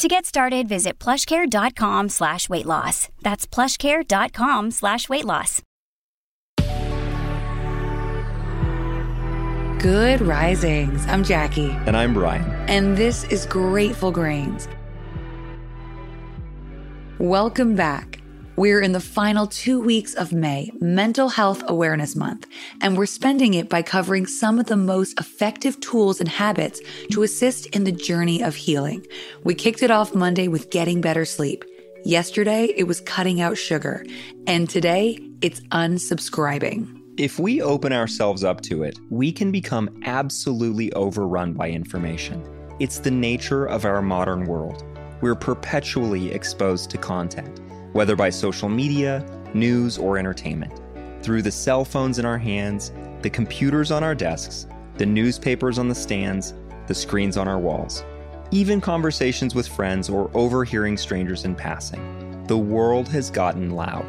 To get started, visit plushcare.com slash weight loss. That's plushcare.com slash weight loss. Good risings. I'm Jackie. And I'm Bryan. And this is Grateful Grains. Welcome back. We're in the final two weeks of May, Mental Health Awareness Month, and we're spending it by covering some of the most effective tools and habits to assist in the journey of healing. We kicked it off Monday with getting better sleep. Yesterday, it was cutting out sugar. And today, it's unsubscribing. If we open ourselves up to it, we can become absolutely overrun by information. It's the nature of our modern world. We're perpetually exposed to content whether by social media, news, or entertainment. Through the cell phones in our hands, the computers on our desks, the newspapers on the stands, the screens on our walls, even conversations with friends or overhearing strangers in passing. The world has gotten loud.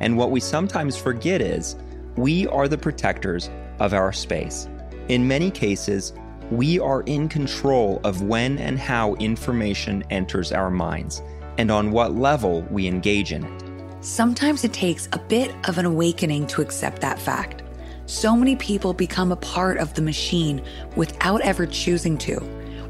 And what we sometimes forget is we are the protectors of our space. In many cases, we are in control of when and how information enters our minds and on what level we engage in it. Sometimes it takes a bit of an awakening to accept that fact. So many people become a part of the machine without ever choosing to.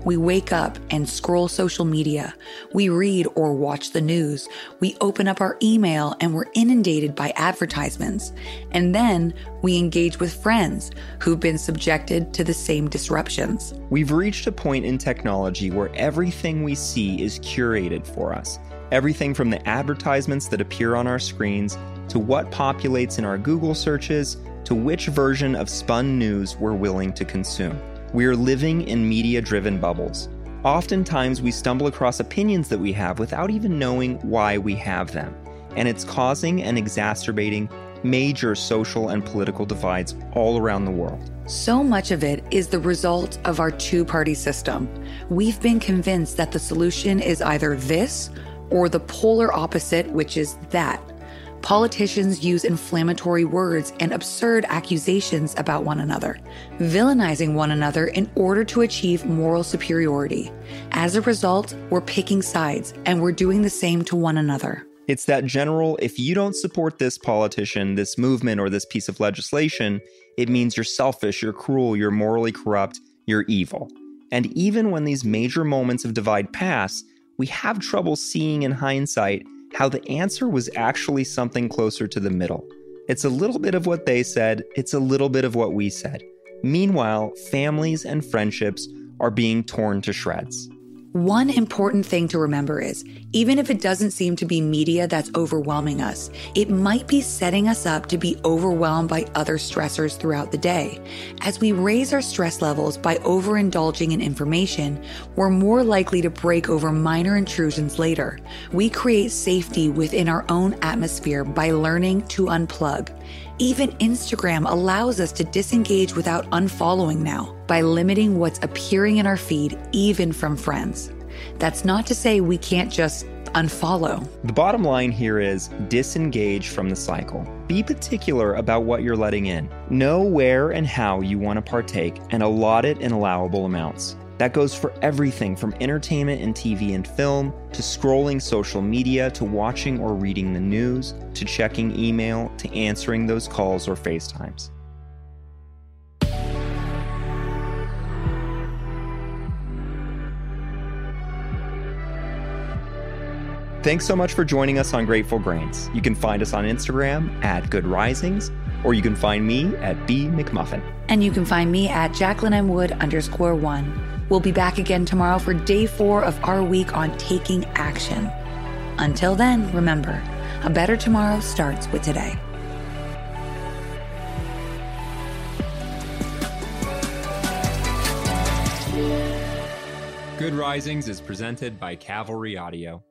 We wake up and scroll social media. We read or watch the news. We open up our email and we're inundated by advertisements. And then we engage with friends who've been subjected to the same disruptions. We've reached a point in technology where everything we see is curated for us. Everything from the advertisements that appear on our screens to what populates in our Google searches to which version of spun news we're willing to consume. We are living in media driven bubbles. Oftentimes, we stumble across opinions that we have without even knowing why we have them, and it's causing and exacerbating major social and political divides all around the world. So much of it is the result of our two party system. We've been convinced that the solution is either this or the polar opposite, which is that. Politicians use inflammatory words and absurd accusations about one another, villainizing one another in order to achieve moral superiority. As a result, we're picking sides and we're doing the same to one another. It's that general if you don't support this politician, this movement, or this piece of legislation, it means you're selfish, you're cruel, you're morally corrupt, you're evil. And even when these major moments of divide pass, we have trouble seeing in hindsight how the answer was actually something closer to the middle. It's a little bit of what they said, it's a little bit of what we said. Meanwhile, families and friendships are being torn to shreds. One important thing to remember is even if it doesn't seem to be media that's overwhelming us, it might be setting us up to be overwhelmed by other stressors throughout the day. As we raise our stress levels by overindulging in information, we're more likely to break over minor intrusions later. We create safety within our own atmosphere by learning to unplug. Even Instagram allows us to disengage without unfollowing now by limiting what's appearing in our feed, even from friends. That's not to say we can't just unfollow. The bottom line here is disengage from the cycle. Be particular about what you're letting in. Know where and how you want to partake and allot it in allowable amounts. That goes for everything from entertainment and TV and film, to scrolling social media, to watching or reading the news, to checking email, to answering those calls or FaceTimes. Thanks so much for joining us on Grateful Grains. You can find us on Instagram at Good Risings, or you can find me at B McMullin. And you can find me at Jacqueline M. Wood underscore one. We'll be back again tomorrow for day four of our week on taking action. Until then, remember, a better tomorrow starts with today. Good Risings is presented by Cavalry Audio.